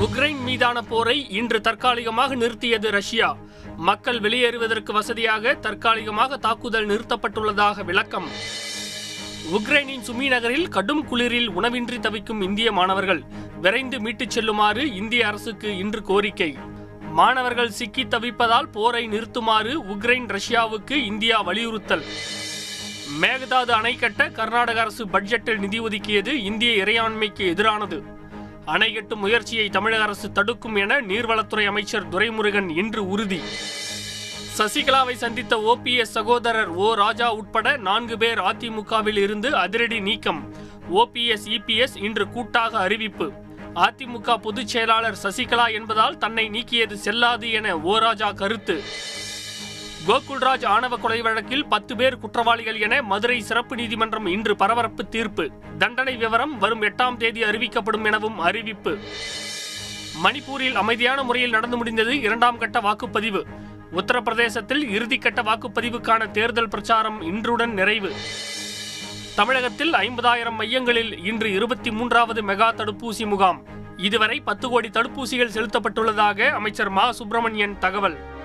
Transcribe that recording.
Ukraine மீதான போரை இன்று தற்காலிகமாக நிறுத்தியது ரஷ்யா. மக்கள் வெளியேறுவதற்கு வசதியாக தற்காலிகமாக தாக்குதல் நிறுத்தப்பட்டுள்ளதாக விளக்கம். உக்ரைனின் சுமி நகரில் கடும் குளிரில் உணவின்றி தவிக்கும் இந்திய மாணவர்கள் விரைந்து மீட்டுச் செல்லுமாறு இந்திய அரசுக்கு இன்று கோரிக்கை. மாணவர்கள் சிக்கி தவிப்பதால் போரை நிறுத்துமாறு உக்ரைன் ரஷ்யாவுக்கு இந்தியா வலியுறுத்தல். மேகதாது அணை கட்ட கர்நாடக அரசு பட்ஜெட்டில் நிதி ஒதுக்கியது இந்திய இறையாண்மைக்கு எதிரானது. அணை கட்டும் முயற்சியை தமிழக அரசு தடுக்கும் என நீர்வளத்துறை அமைச்சர் துரைமுருகன் இன்று உறுதி. சசிகலாவை சந்தித்த ஓபிஎஸ் சகோதரர் ஓ ராஜா உட்பட நான்கு பேர் அதிமுகவில் இருந்து அதிரடி நீக்கம். ஓபிஎஸ் இபிஎஸ் இன்று கூட்டாக அறிவிப்பு. அதிமுக பொதுச் செயலாளர் சசிகலா என்பதால் தன்னை நீக்கியது செல்லாது என ஓ ராஜா கருத்து. கோகுல்ராஜ் ஆணவ கொலை வழக்கில் பத்து பேர் குற்றவாளிகள் என மதுரை சிறப்பு நீதிமன்றம் இன்று பரபரப்பு தீர்ப்பு. தண்டனை விவரம் வரும் எட்டாம் தேதி அறிவிக்கப்படும் எனவும் அறிவிப்பு. மணிப்பூரில் அமைதியான முறையில் நடந்து முடிந்தது இரண்டாம் கட்ட வாக்குப்பதிவு. உத்தரப்பிரதேசத்தில் இறுதிக்கட்ட வாக்குப்பதிவுக்கான தேர்தல் பிரச்சாரம் இன்றுடன் நிறைவு. தமிழகத்தில் ஐம்பதாயிரம் மையங்களில் இன்று இருபத்தி மூன்றாவது மெகா தடுப்பூசி முகாம். இதுவரை பத்து கோடி தடுப்பூசிகள் செலுத்தப்பட்டுள்ளதாக அமைச்சர் மா. சுப்பிரமணியன் தகவல்.